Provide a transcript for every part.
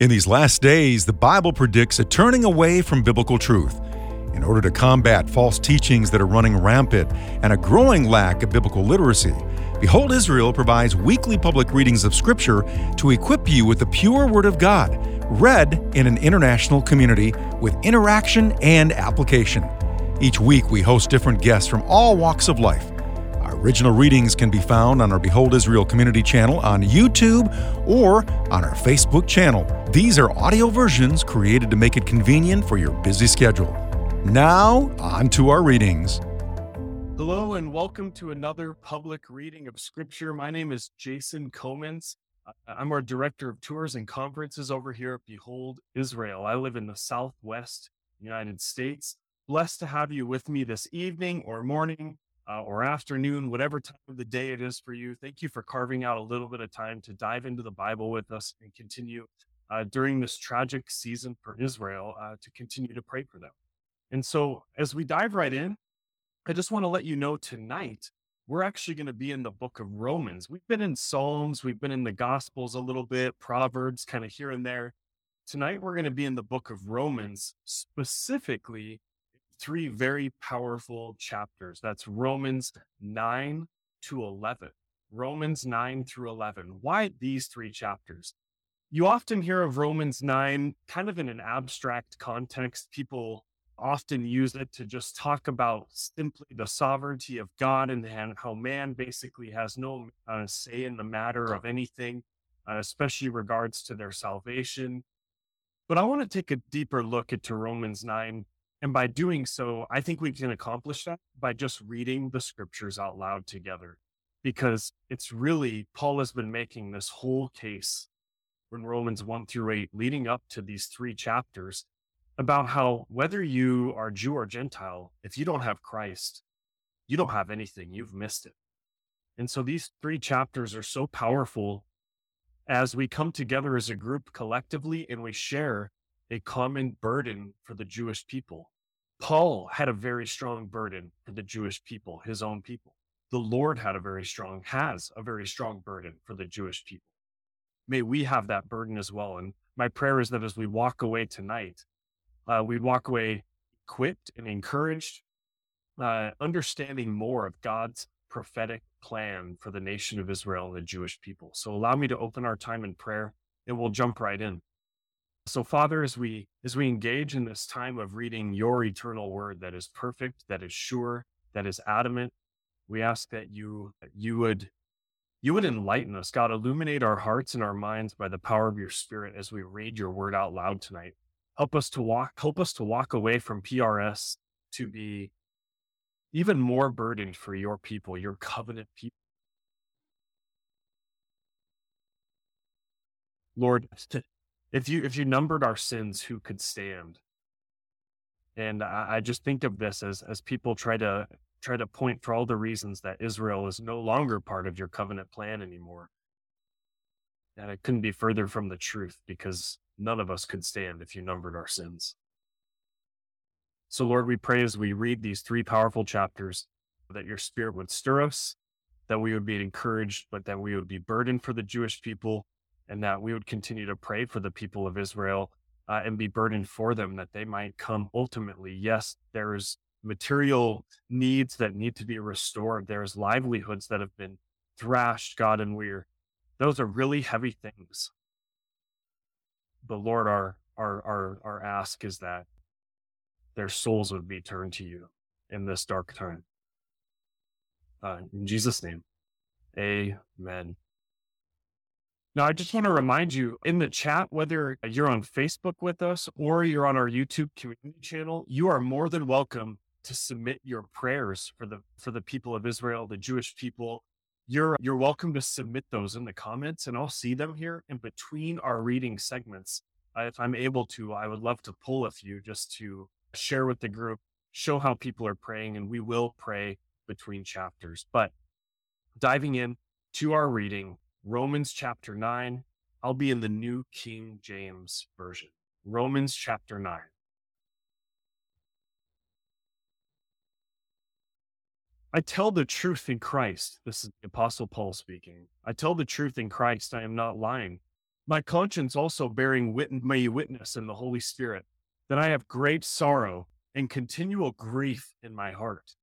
In these last days, the Bible predicts a turning away from biblical truth. In order to combat false teachings that are running rampant and a growing lack of biblical literacy, Behold Israel provides weekly public readings of Scripture to equip you with the pure Word of God, read in an international community with interaction and application. Each week, we host different guests from all walks of life. Original readings can be found on our Behold Israel community channel on YouTube or on our Facebook channel. These are audio versions created to make it convenient for your busy schedule. Now, on to our readings. Hello, and welcome to another public reading of Scripture. My name is Jason Comans. I'm our Director of Tours and Conferences over here at Behold Israel. I live in the Southwest United States. Blessed to have you with me this evening or morning uh, or afternoon, whatever time of the day it is for you. Thank you for carving out a little bit of time to dive into the Bible with us and continue uh, during this tragic season for Israel uh, to continue to pray for them. And so, as we dive right in, I just want to let you know tonight we're actually going to be in the book of Romans. We've been in Psalms, we've been in the Gospels a little bit, Proverbs, kind of here and there. Tonight, we're going to be in the book of Romans, specifically three very powerful chapters. That's Romans 9 to 11. Romans 9 through 11. Why these three chapters? You often hear of Romans 9 kind of in an abstract context. People often use it to just talk about simply the sovereignty of God and, how man basically has no uh, say in the matter of anything, uh, especially regards to their salvation. But I want to take a deeper look into Romans 9 and by doing so, I think we can accomplish that by just reading the scriptures out loud together. Because it's really, Paul has been making this whole case in Romans 1 through 8, leading up to these three chapters, about how whether you are Jew or Gentile, if you don't have Christ, you don't have anything. You've missed it. And so these three chapters are so powerful as we come together as a group collectively and we share a common burden for the Jewish people. Paul had a very strong burden for the Jewish people, his own people. The Lord had a very strong, has a very strong burden for the Jewish people. May we have that burden as well. And my prayer is that as we walk away tonight, uh, we walk away equipped and encouraged, uh, understanding more of God's prophetic plan for the nation of Israel and the Jewish people. So allow me to open our time in prayer and we'll jump right in. So Father, as we as we engage in this time of reading your eternal word that is perfect, that is sure, that is adamant, we ask that you you would you would enlighten us, God, illuminate our hearts and our minds by the power of your spirit as we read your word out loud tonight. Help us to walk, help us to walk away from PRS to be even more burdened for your people, your covenant people. Lord, if you if you numbered our sins, who could stand? And I, I just think of this as as people try to try to point for all the reasons that Israel is no longer part of your covenant plan anymore. And it couldn't be further from the truth because none of us could stand if you numbered our sins. So, Lord, we pray as we read these three powerful chapters that your spirit would stir us, that we would be encouraged, but that we would be burdened for the Jewish people, and that we would continue to pray for the people of Israel uh, and be burdened for them that they might come ultimately. Yes, there's material needs that need to be restored. There's livelihoods that have been thrashed, God, and we're those are really heavy things. But Lord, our our our our ask is that their souls would be turned to you in this dark time. Uh, in Jesus' name, Amen. Now, I just want to remind you in the chat, whether you're on Facebook with us or you're on our YouTube community channel, you are more than welcome to submit your prayers for the for the people of Israel, the Jewish people. You're you're welcome to submit those in the comments, and I'll see them here in between our reading segments. If I'm able to, I would love to pull a few just to share with the group, show how people are praying, and we will pray between chapters. But diving in to our reading, Romans chapter 9. I'll be in the New King James Version. Romans chapter 9. I tell the truth in Christ. This is the Apostle Paul speaking. I tell the truth in Christ. I am not lying. My conscience also bearing wit- me witness in the Holy Spirit that I have great sorrow and continual grief in my heart.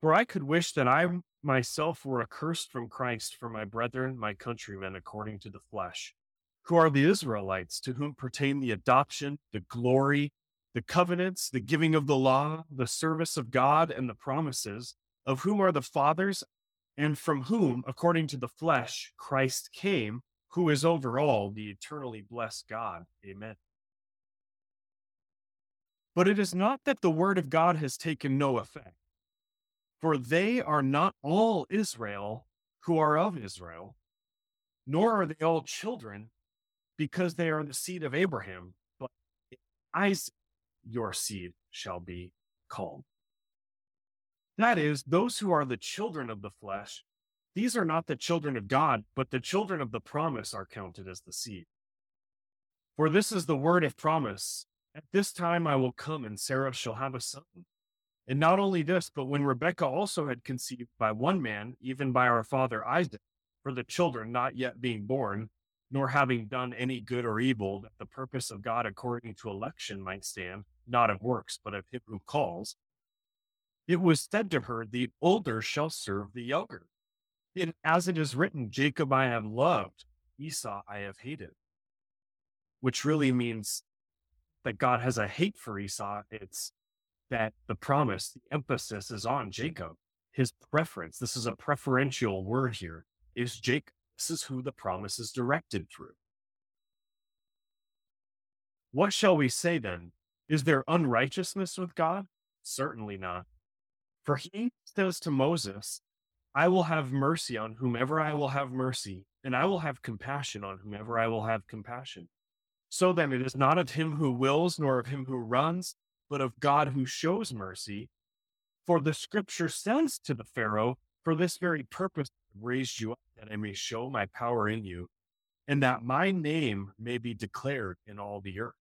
For I could wish that I myself were accursed from Christ for my brethren, my countrymen, according to the flesh, who are the Israelites, to whom pertain the adoption, the glory, the covenants, the giving of the law, the service of God, and the promises, of whom are the fathers, and from whom, according to the flesh, Christ came, who is over all, the eternally blessed God. Amen. But it is not that the word of God has taken no effect. For they are not all Israel who are of Israel, nor are they all children, because they are the seed of Abraham, but Isaac your seed shall be called. That is, those who are the children of the flesh, these are not the children of God, but the children of the promise are counted as the seed. For this is the word of promise at this time I will come, and Sarah shall have a son. And not only this, but when Rebekah also had conceived by one man, even by our father Isaac, for the children not yet being born, nor having done any good or evil, that the purpose of God according to election might stand, not of works, but of him who calls, it was said to her, The older shall serve the younger. And as it is written, Jacob I have loved, Esau I have hated, which really means that God has a hate for Esau. It's that the promise, the emphasis is on Jacob. His preference, this is a preferential word here, is Jacob. This is who the promise is directed through. What shall we say then? Is there unrighteousness with God? Certainly not. For he says to Moses, I will have mercy on whomever I will have mercy, and I will have compassion on whomever I will have compassion. So then it is not of him who wills, nor of him who runs, but of God who shows mercy. For the scripture says to the Pharaoh, For this very purpose I raised you up, that I may show my power in you, and that my name may be declared in all the earth.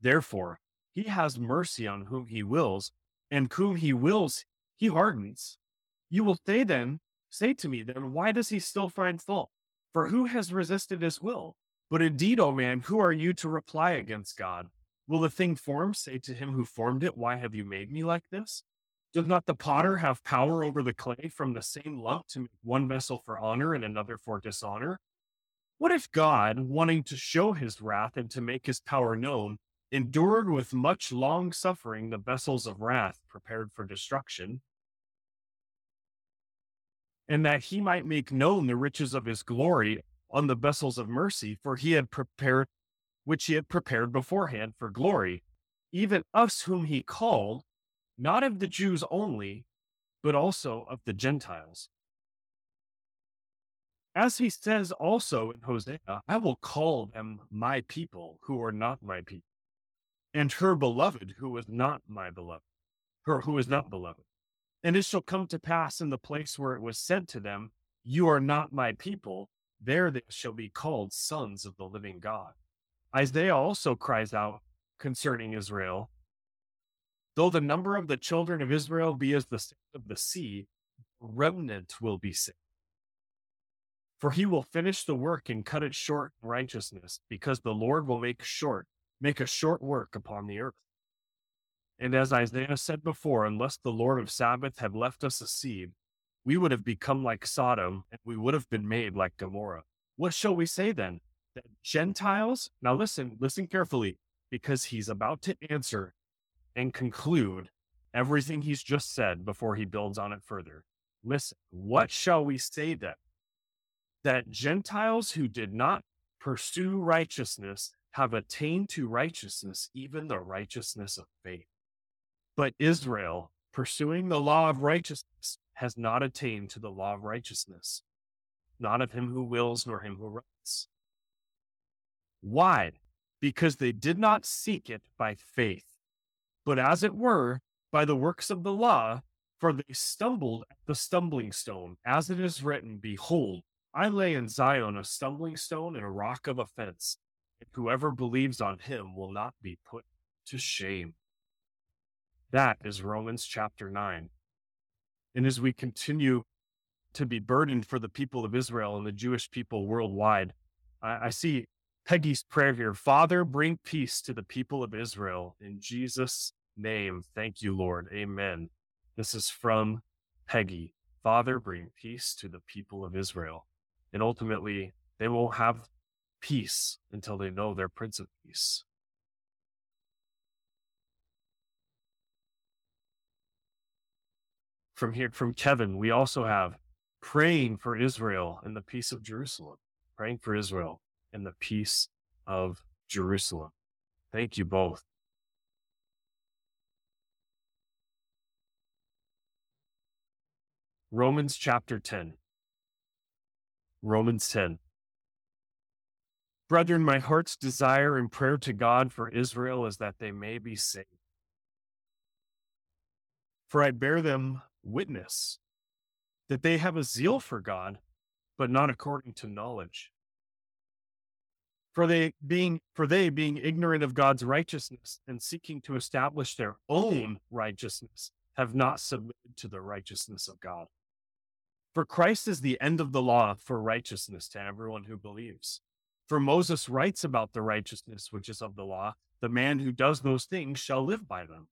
Therefore, he has mercy on whom he wills, and whom he wills, he hardens. You will say then, say to me then, why does he still find fault? For who has resisted his will? But indeed, O oh man, who are you to reply against God? Will the thing formed say to him who formed it, Why have you made me like this? Does not the potter have power over the clay from the same lump to make one vessel for honor and another for dishonor? What if God, wanting to show his wrath and to make his power known, endured with much long suffering the vessels of wrath prepared for destruction, and that he might make known the riches of his glory on the vessels of mercy, for he had prepared, which he had prepared beforehand for glory, even us whom he called, not of the Jews only, but also of the Gentiles. As he says also in Hosea, I will call them my people who are not my people, and her beloved who is not my beloved, her who is not beloved. And it shall come to pass in the place where it was said to them, You are not my people, there they shall be called sons of the living God. Isaiah also cries out concerning Israel Though the number of the children of Israel be as the sand of the sea, remnant will be saved. For he will finish the work and cut it short in righteousness, because the Lord will make short, make a short work upon the earth. And as Isaiah said before, unless the Lord of Sabaoth had left us a seed, we would have become like Sodom and we would have been made like Gomorrah. What shall we say then? That Gentiles, now listen, listen carefully, because he's about to answer and conclude everything he's just said before he builds on it further. Listen, what shall we say then? That Gentiles who did not pursue righteousness have attained to righteousness, even the righteousness of faith. But Israel, pursuing the law of righteousness, has not attained to the law of righteousness, not of him who wills nor him who runs. Why? Because they did not seek it by faith, but as it were, by the works of the law, for they stumbled at the stumbling stone, as it is written, Behold, I lay in Zion a stumbling stone and a rock of offense, and whoever believes on him will not be put to shame. That is Romans chapter 9. And as we continue to be burdened for the people of Israel and the Jewish people worldwide, I, I see Peggy's prayer here Father, bring peace to the people of Israel. In Jesus' name, thank you, Lord. Amen. This is from Peggy. Father, bring peace to the people of Israel. And ultimately, they won't have peace until they know their Prince of Peace. From here, from Kevin, we also have praying for Israel and the peace of Jerusalem. Praying for Israel and the peace of Jerusalem. Thank you both. Romans chapter 10. Romans 10. Brethren, my heart's desire and prayer to God for Israel is that they may be saved. For I bear them witness that they have a zeal for God, but not according to knowledge. For they being for they being ignorant of God's righteousness and seeking to establish their own righteousness have not submitted to the righteousness of God. For Christ is the end of the law for righteousness to everyone who believes. For Moses writes about the righteousness which is of the law, the man who does those things shall live by them.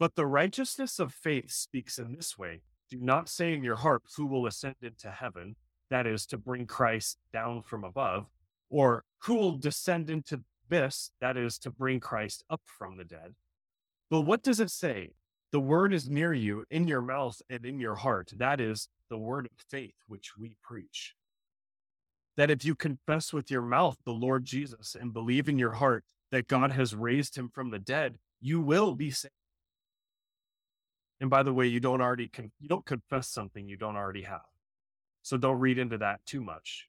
But the righteousness of faith speaks in this way Do not say in your heart, Who will ascend into heaven? That is, to bring Christ down from above, or who will descend into abyss? That is, to bring Christ up from the dead. But what does it say? The word is near you, in your mouth and in your heart. That is, the word of faith which we preach. That if you confess with your mouth the Lord Jesus and believe in your heart that God has raised him from the dead, you will be saved. And by the way, you don't already con- you don't confess something you don't already have. So don't read into that too much.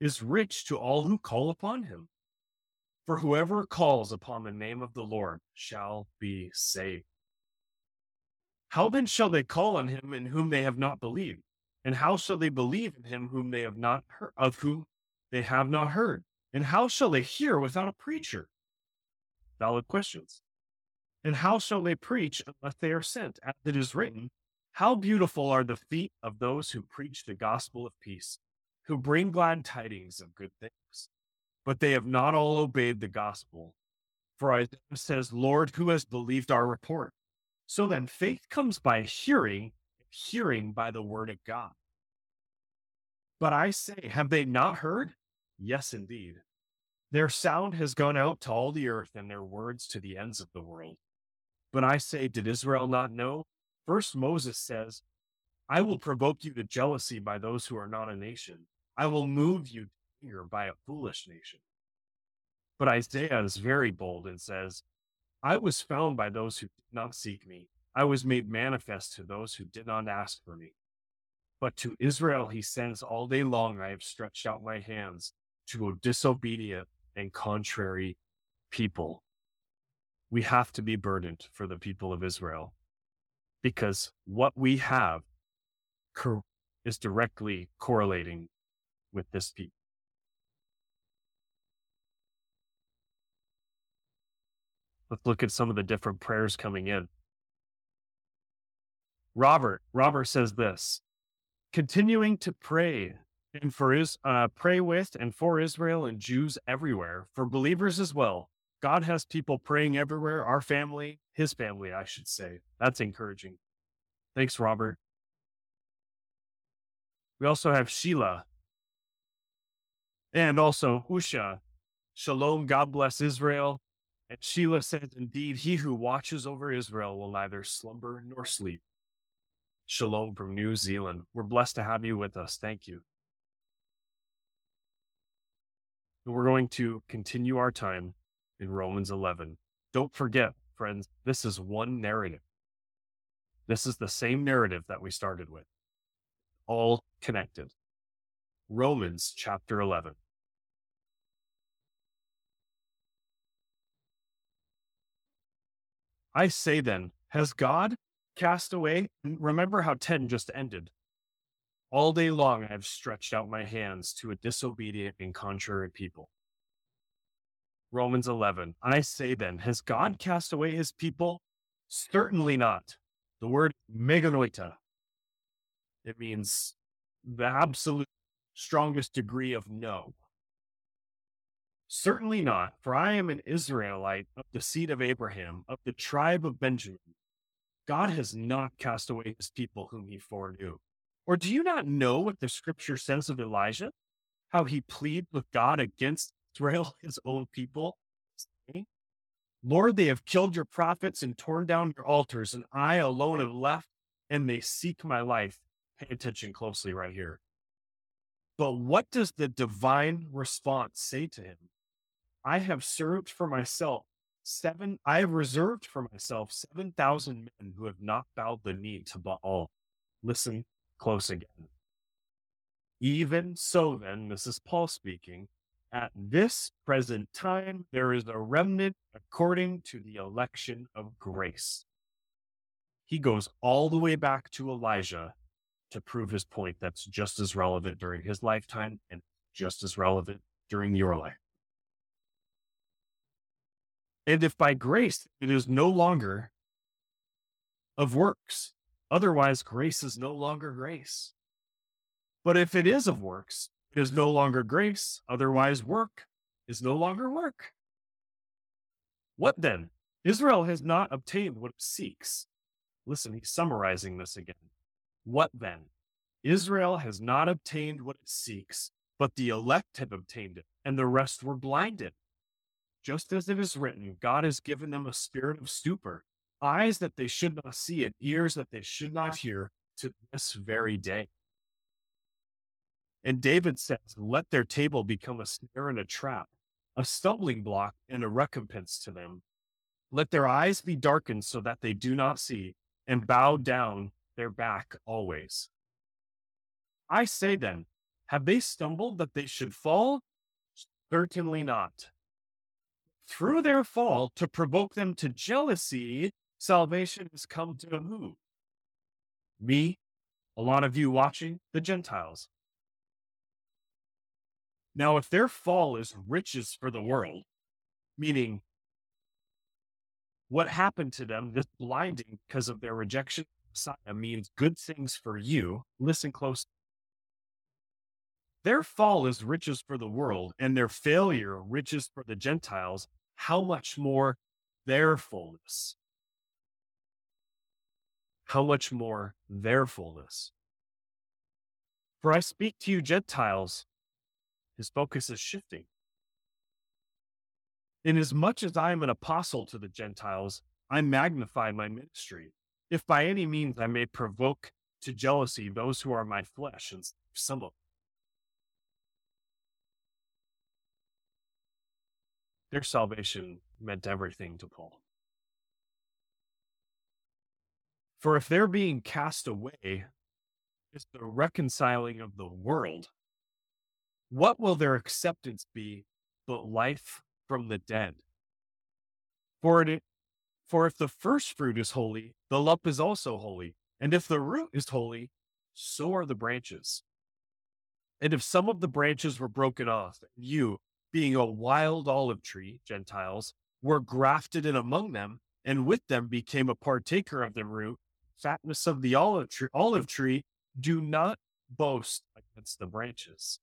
is rich to all who call upon him. For whoever calls upon the name of the Lord shall be saved. How then shall they call on him in whom they have not believed? And how shall they believe in him whom they have not heard, of whom they have not heard? And how shall they hear without a preacher? Valid questions. And how shall they preach unless they are sent? As it is written, How beautiful are the feet of those who preach the gospel of peace, who bring glad tidings of good things. But they have not all obeyed the gospel. For Isaiah says, Lord, who has believed our report? So then faith comes by hearing, hearing by the word of God. But I say, have they not heard? Yes, indeed. Their sound has gone out to all the earth and their words to the ends of the world. But I say, did Israel not know? First Moses says, I will provoke you to jealousy by those who are not a nation. I will move you here by a foolish nation. But Isaiah is very bold and says, I was found by those who did not seek me. I was made manifest to those who did not ask for me. But to Israel he sends all day long, I have stretched out my hands to a disobedient and contrary people. We have to be burdened for the people of Israel because what we have is directly correlating with this people. Let's look at some of the different prayers coming in. Robert, Robert says this, continuing to pray and for is uh, pray with and for Israel and Jews everywhere, for believers as well. God has people praying everywhere. Our family, his family, I should say. That's encouraging. Thanks, Robert. We also have Sheila and also Usha. Shalom, God bless Israel. And Sheila says, Indeed, he who watches over Israel will neither slumber nor sleep. Shalom from New Zealand. We're blessed to have you with us. Thank you. we're going to continue our time in Romans 11. Don't forget, friends, this is one narrative. This is the same narrative that we started with, all connected. Romans chapter 11. I say then, has God cast away? Remember how 10 just ended. All day long I have stretched out my hands to a disobedient and contrary people. Romans 11. I say then, has God cast away his people? Certainly not. The word meganoita. It means the absolute strongest degree of no. Certainly not, for I am an Israelite of the seed of Abraham, of the tribe of Benjamin. God has not cast away his people whom he foreknew. Or do you not know what the scripture says of Elijah? How he pleaded with God against Israel, his own people? Saying, Lord, they have killed your prophets and torn down your altars, and I alone am left, and they seek my life. Pay attention closely right here. But what does the divine response say to him? I have served for myself seven, I have reserved for myself 7,000 men who have not bowed the knee to Baal. Listen close again. Even so, then, this is Paul speaking. At this present time, there is a remnant according to the election of grace. He goes all the way back to Elijah to prove his point that's just as relevant during his lifetime and just as relevant during your life. And if by grace it is no longer of works, otherwise grace is no longer grace. But if it is of works, it is no longer grace, otherwise work is no longer work. What then? Israel has not obtained what it seeks. Listen, he's summarizing this again. What then? Israel has not obtained what it seeks, but the elect have obtained it, and the rest were blinded. Just as it is written, God has given them a spirit of stupor, eyes that they should not see, and ears that they should not hear to this very day. And David says, Let their table become a snare and a trap, a stumbling block and a recompense to them. Let their eyes be darkened so that they do not see, and bow down their back always. I say then, have they stumbled that they should fall? Certainly not. Through their fall, to provoke them to jealousy, salvation has come to who? Me, a lot of you watching, the Gentiles. Now, if their fall is riches for the world, meaning what happened to them, this blinding because of their rejection Messiah means good things for you, listen close. Their fall is riches for the world, and their failure riches for the Gentiles. How much more their fullness? How much more their fullness? For I speak to you, Gentiles. His focus is shifting. Inasmuch as I am an apostle to the Gentiles, I magnify my ministry if by any means I may provoke to jealousy those who are my flesh, and some of their salvation meant everything to Paul. For if they're being cast away is the reconciling of the world, what will their acceptance be but life from the dead? For it, for if the first fruit is holy, the lump is also holy. And if the root is holy, so are the branches. And if some of the branches were broken off, you, being a wild olive tree, Gentiles, were grafted in among them, and with them became a partaker of the root, fatness of the olive tree, olive tree, do not boast against the branches.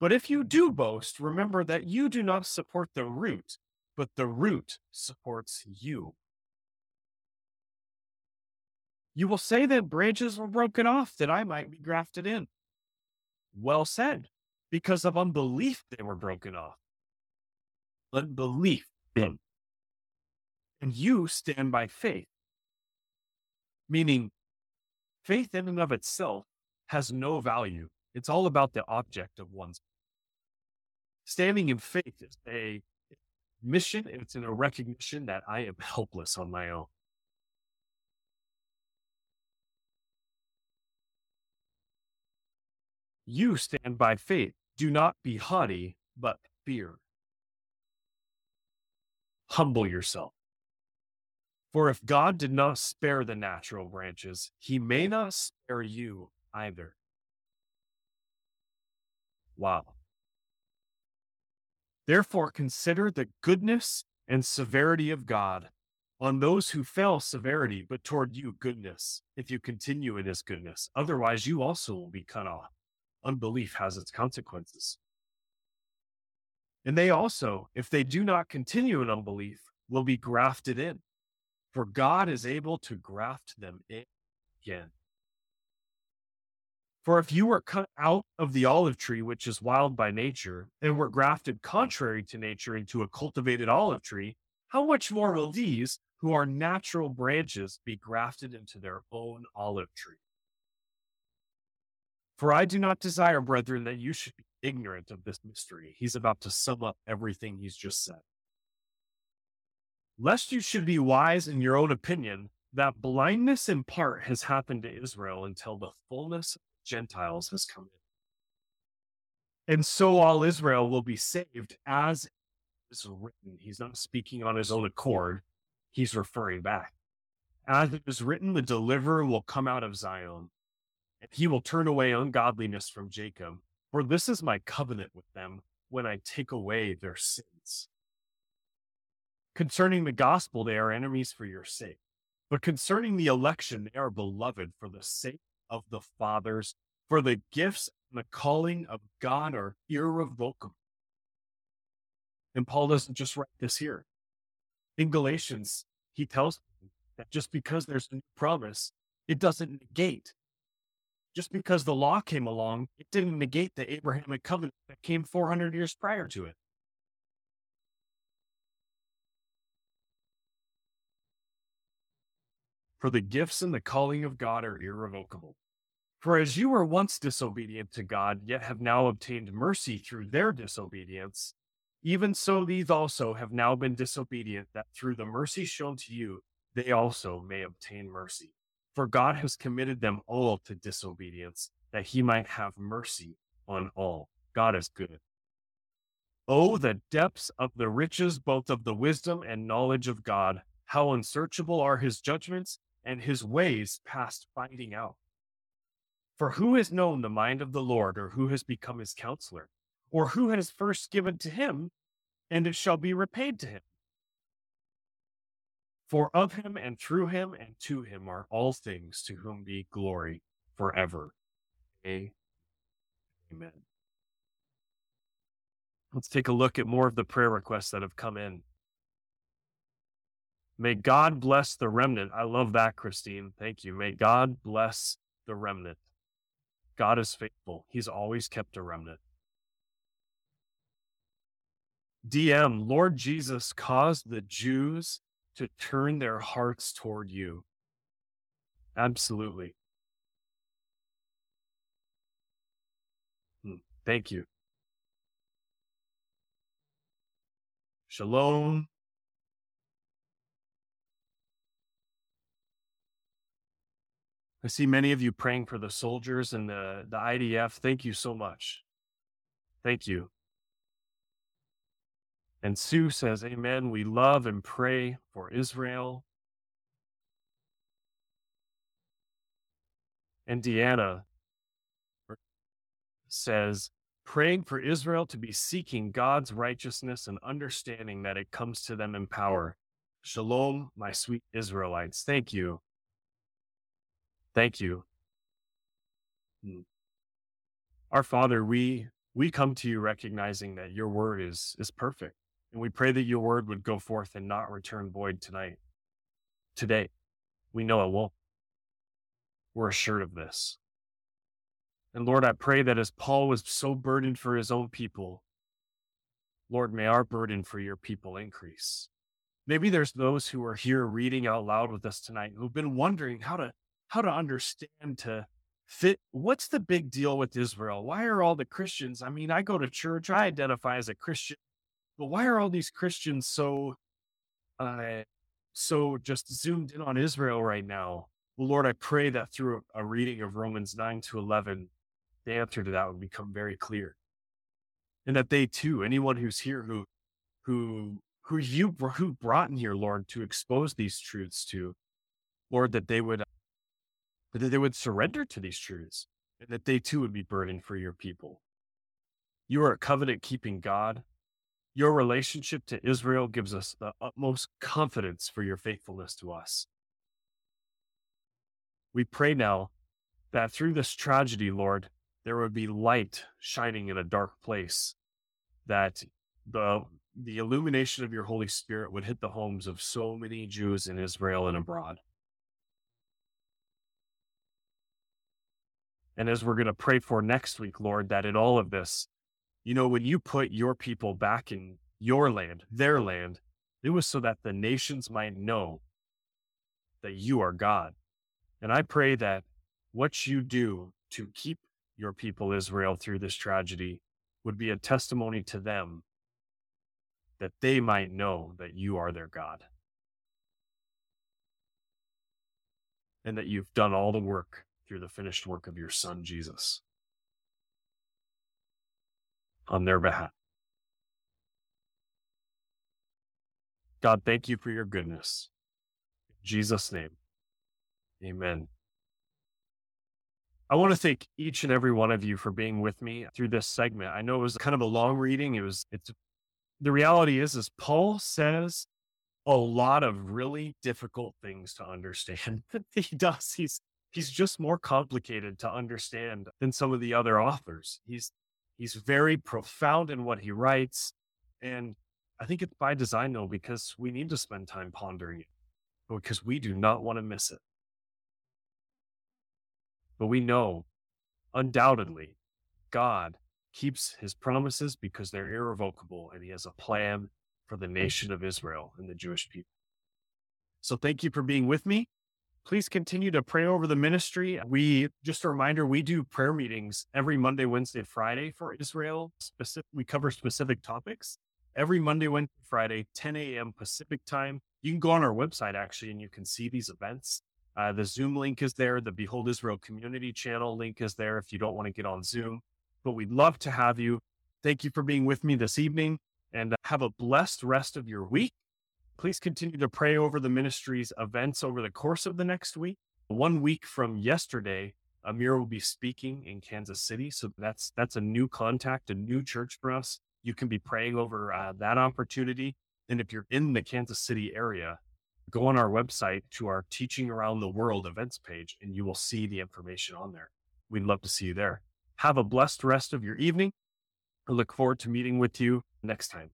But if you do boast, remember that you do not support the root, but the root supports you. You will say that branches were broken off that I might be grafted in. Well said, because of unbelief they were broken off. Unbelief. Then. And you stand by faith. Meaning, faith in and of itself has no value. It's all about the object of one's. Standing in faith is a mission, it's in a recognition that I am helpless on my own. You stand by faith. Do not be haughty, but fear. Humble yourself. For if God did not spare the natural branches, he may not spare you either. Wow. Therefore, consider the goodness and severity of God on those who fell severity, but toward you goodness, if you continue in his goodness. Otherwise, you also will be cut off. Unbelief has its consequences. And they also, if they do not continue in unbelief, will be grafted in, for God is able to graft them in again. For if you were cut out of the olive tree, which is wild by nature, and were grafted contrary to nature into a cultivated olive tree, how much more will these, who are natural branches, be grafted into their own olive tree? For I do not desire, brethren, that you should be ignorant of this mystery. He's about to sum up everything he's just said. Lest you should be wise in your own opinion, that blindness in part has happened to Israel until the fullness Gentiles has come in. And so all Israel will be saved as is written. He's not speaking on his own accord, he's referring back. As it is written, the deliverer will come out of Zion, and he will turn away ungodliness from Jacob. For this is my covenant with them when I take away their sins. Concerning the gospel, they are enemies for your sake. But concerning the election, they are beloved for the sake of the fathers, for the gifts and the calling of God are irrevocable. And Paul doesn't just write this here. In Galatians, he tells that just because there's a new promise, it doesn't negate. Just because the law came along, it didn't negate the Abrahamic covenant that came 400 years prior to it. For the gifts and the calling of God are irrevocable. For as you were once disobedient to God, yet have now obtained mercy through their disobedience, even so these also have now been disobedient, that through the mercy shown to you, they also may obtain mercy. For God has committed them all to disobedience, that he might have mercy on all. God is good. Oh, the depths of the riches, both of the wisdom and knowledge of God! How unsearchable are his judgments and his ways past finding out. For who has known the mind of the Lord, or who has become his counselor, or who has first given to him, and it shall be repaid to him? For of him and through him and to him are all things, to whom be glory forever. Amen. Let's take a look at more of the prayer requests that have come in. May God bless the remnant. I love that, Christine. Thank you. May God bless the remnant. God is faithful. He's always kept a remnant. DM, Lord Jesus caused the Jews to turn their hearts toward you. Absolutely. Hmm. Thank you. Shalom. I see many of you praying for the soldiers and the, the IDF. Thank you so much. Thank you. And Sue says, Amen. We love and pray for Israel. And Deanna says, praying for Israel to be seeking God's righteousness and understanding that it comes to them in power. Shalom, my sweet Israelites. Thank you. Thank you. Hmm. Our Father, we we come to you recognizing that your word is is perfect. And we pray that your word would go forth and not return void tonight. Today. We know it won't. We're assured of this. And Lord, I pray that as Paul was so burdened for his own people, Lord, may our burden for your people increase. Maybe there's those who are here reading out loud with us tonight who've been wondering how to how to understand to fit what's the big deal with Israel? Why are all the Christians? I mean, I go to church, I identify as a Christian, but why are all these Christians so uh so just zoomed in on Israel right now? Well, Lord, I pray that through a reading of Romans 9 to 11, the answer to that would become very clear. And that they too, anyone who's here who, who, who you who brought in here, Lord, to expose these truths to, Lord, that they would, that they would surrender to these truths and that they too would be burdened for your people. You are a covenant keeping God. Your relationship to Israel gives us the utmost confidence for your faithfulness to us. We pray now that through this tragedy, Lord, there would be light shining in a dark place, that the the illumination of your Holy Spirit would hit the homes of so many Jews in Israel and abroad. And as we're going to pray for next week, Lord, that in all of this, you know, when you put your people back in your land, their land, it was so that the nations might know that you are God. And I pray that what you do to keep your people Israel through this tragedy would be a testimony to them that they might know that you are their God and that you've done all the work through the finished work of your son, Jesus, on their behalf. God, thank you for your goodness. In Jesus' name, amen. I want to thank each and every one of you for being with me through this segment. I know it was kind of a long reading. It was, it's, the reality is, is Paul says a lot of really difficult things to understand. he does. He's, he's just more complicated to understand than some of the other authors. He's, he's very profound in what he writes. And I think it's by design though, because we need to spend time pondering it because we do not want to miss it. But we know, undoubtedly, God keeps his promises because they're irrevocable and he has a plan for the nation of Israel and the Jewish people. So thank you for being with me. Please continue to pray over the ministry. We just a reminder, we do prayer meetings every Monday, Wednesday, Friday for Israel. Specific, we cover specific topics every Monday, Wednesday, Friday, 10 a.m. Pacific time. You can go on our website actually, and you can see these events. Uh, the Zoom link is there. The Behold Israel community channel link is there if you don't want to get on Zoom. But we'd love to have you. Thank you for being with me this evening and uh, have a blessed rest of your week. Please continue to pray over the ministry's events over the course of the next week. One week from yesterday, Amir will be speaking in Kansas City. So that's that's a new contact, a new church for us. You can be praying over uh, that opportunity. And if you're in the Kansas City area, go on our website to our Teaching Around the World events page, and you will see the information on there. We'd love to see you there. Have a blessed rest of your evening. I look forward to meeting with you next time.